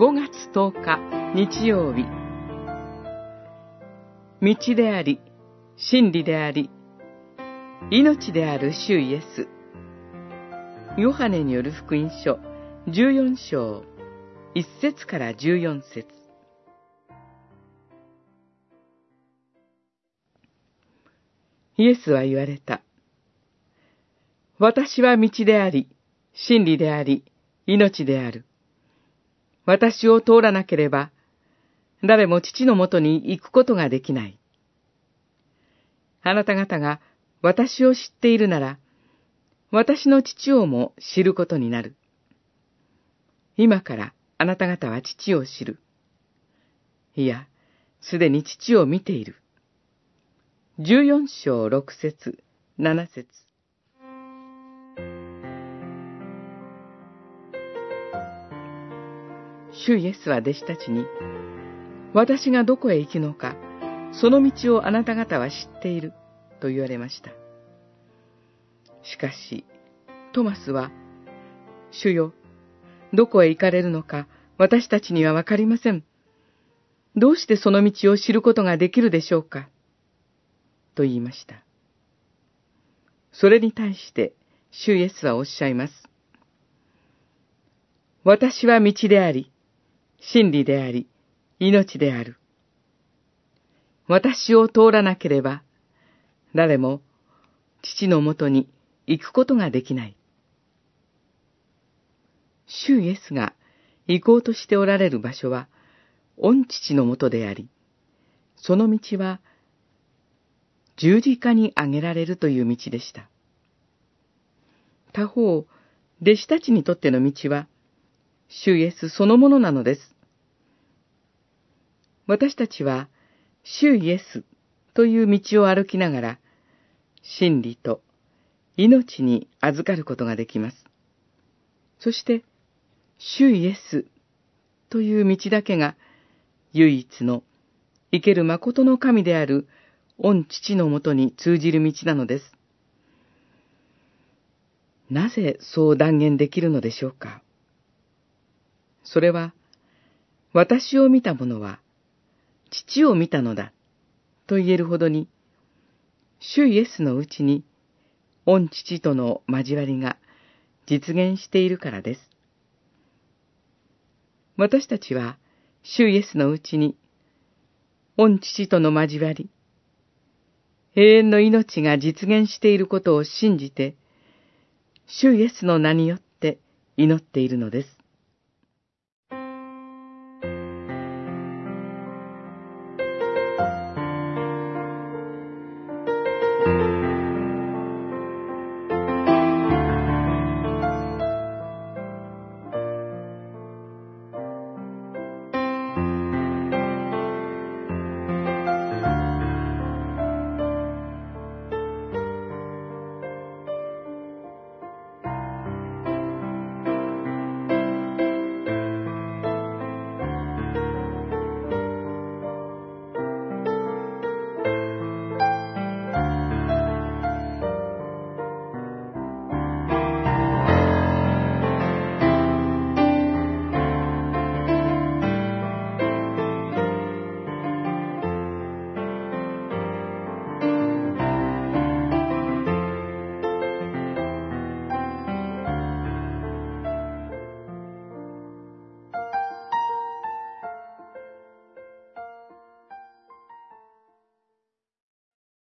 5月10日日曜日道であり、真理であり、命である主イエス。ヨハネによる福音書14章1節から14節イエスは言われた。私は道であり、真理であり、命である。私を通らなければ、誰も父のもとに行くことができない。あなた方が私を知っているなら、私の父をも知ることになる。今からあなた方は父を知る。いや、すでに父を見ている。十四章六節、七節。主イエスは弟子たちに、私がどこへ行くのか、その道をあなた方は知っている、と言われました。しかし、トマスは、主よ、どこへ行かれるのか、私たちにはわかりません。どうしてその道を知ることができるでしょうかと言いました。それに対して、主イエスはおっしゃいます。私は道であり、真理であり、命である。私を通らなければ、誰も父のもとに行くことができない。主イエスが行こうとしておられる場所は、御父のもとであり、その道は十字架にあげられるという道でした。他方、弟子たちにとっての道は、主イエスそのものなのです。私たちは、主イエスという道を歩きながら、真理と命に預かることができます。そして、主イエスという道だけが唯一の生ける誠の神である御父のもとに通じる道なのです。なぜそう断言できるのでしょうかそれは、私を見た者は、父を見たのだ、と言えるほどに、主イエスのうちに、御父との交わりが実現しているからです。私たちは、主イエスのうちに、御父との交わり、永遠の命が実現していることを信じて、主イエスの名によって祈っているのです。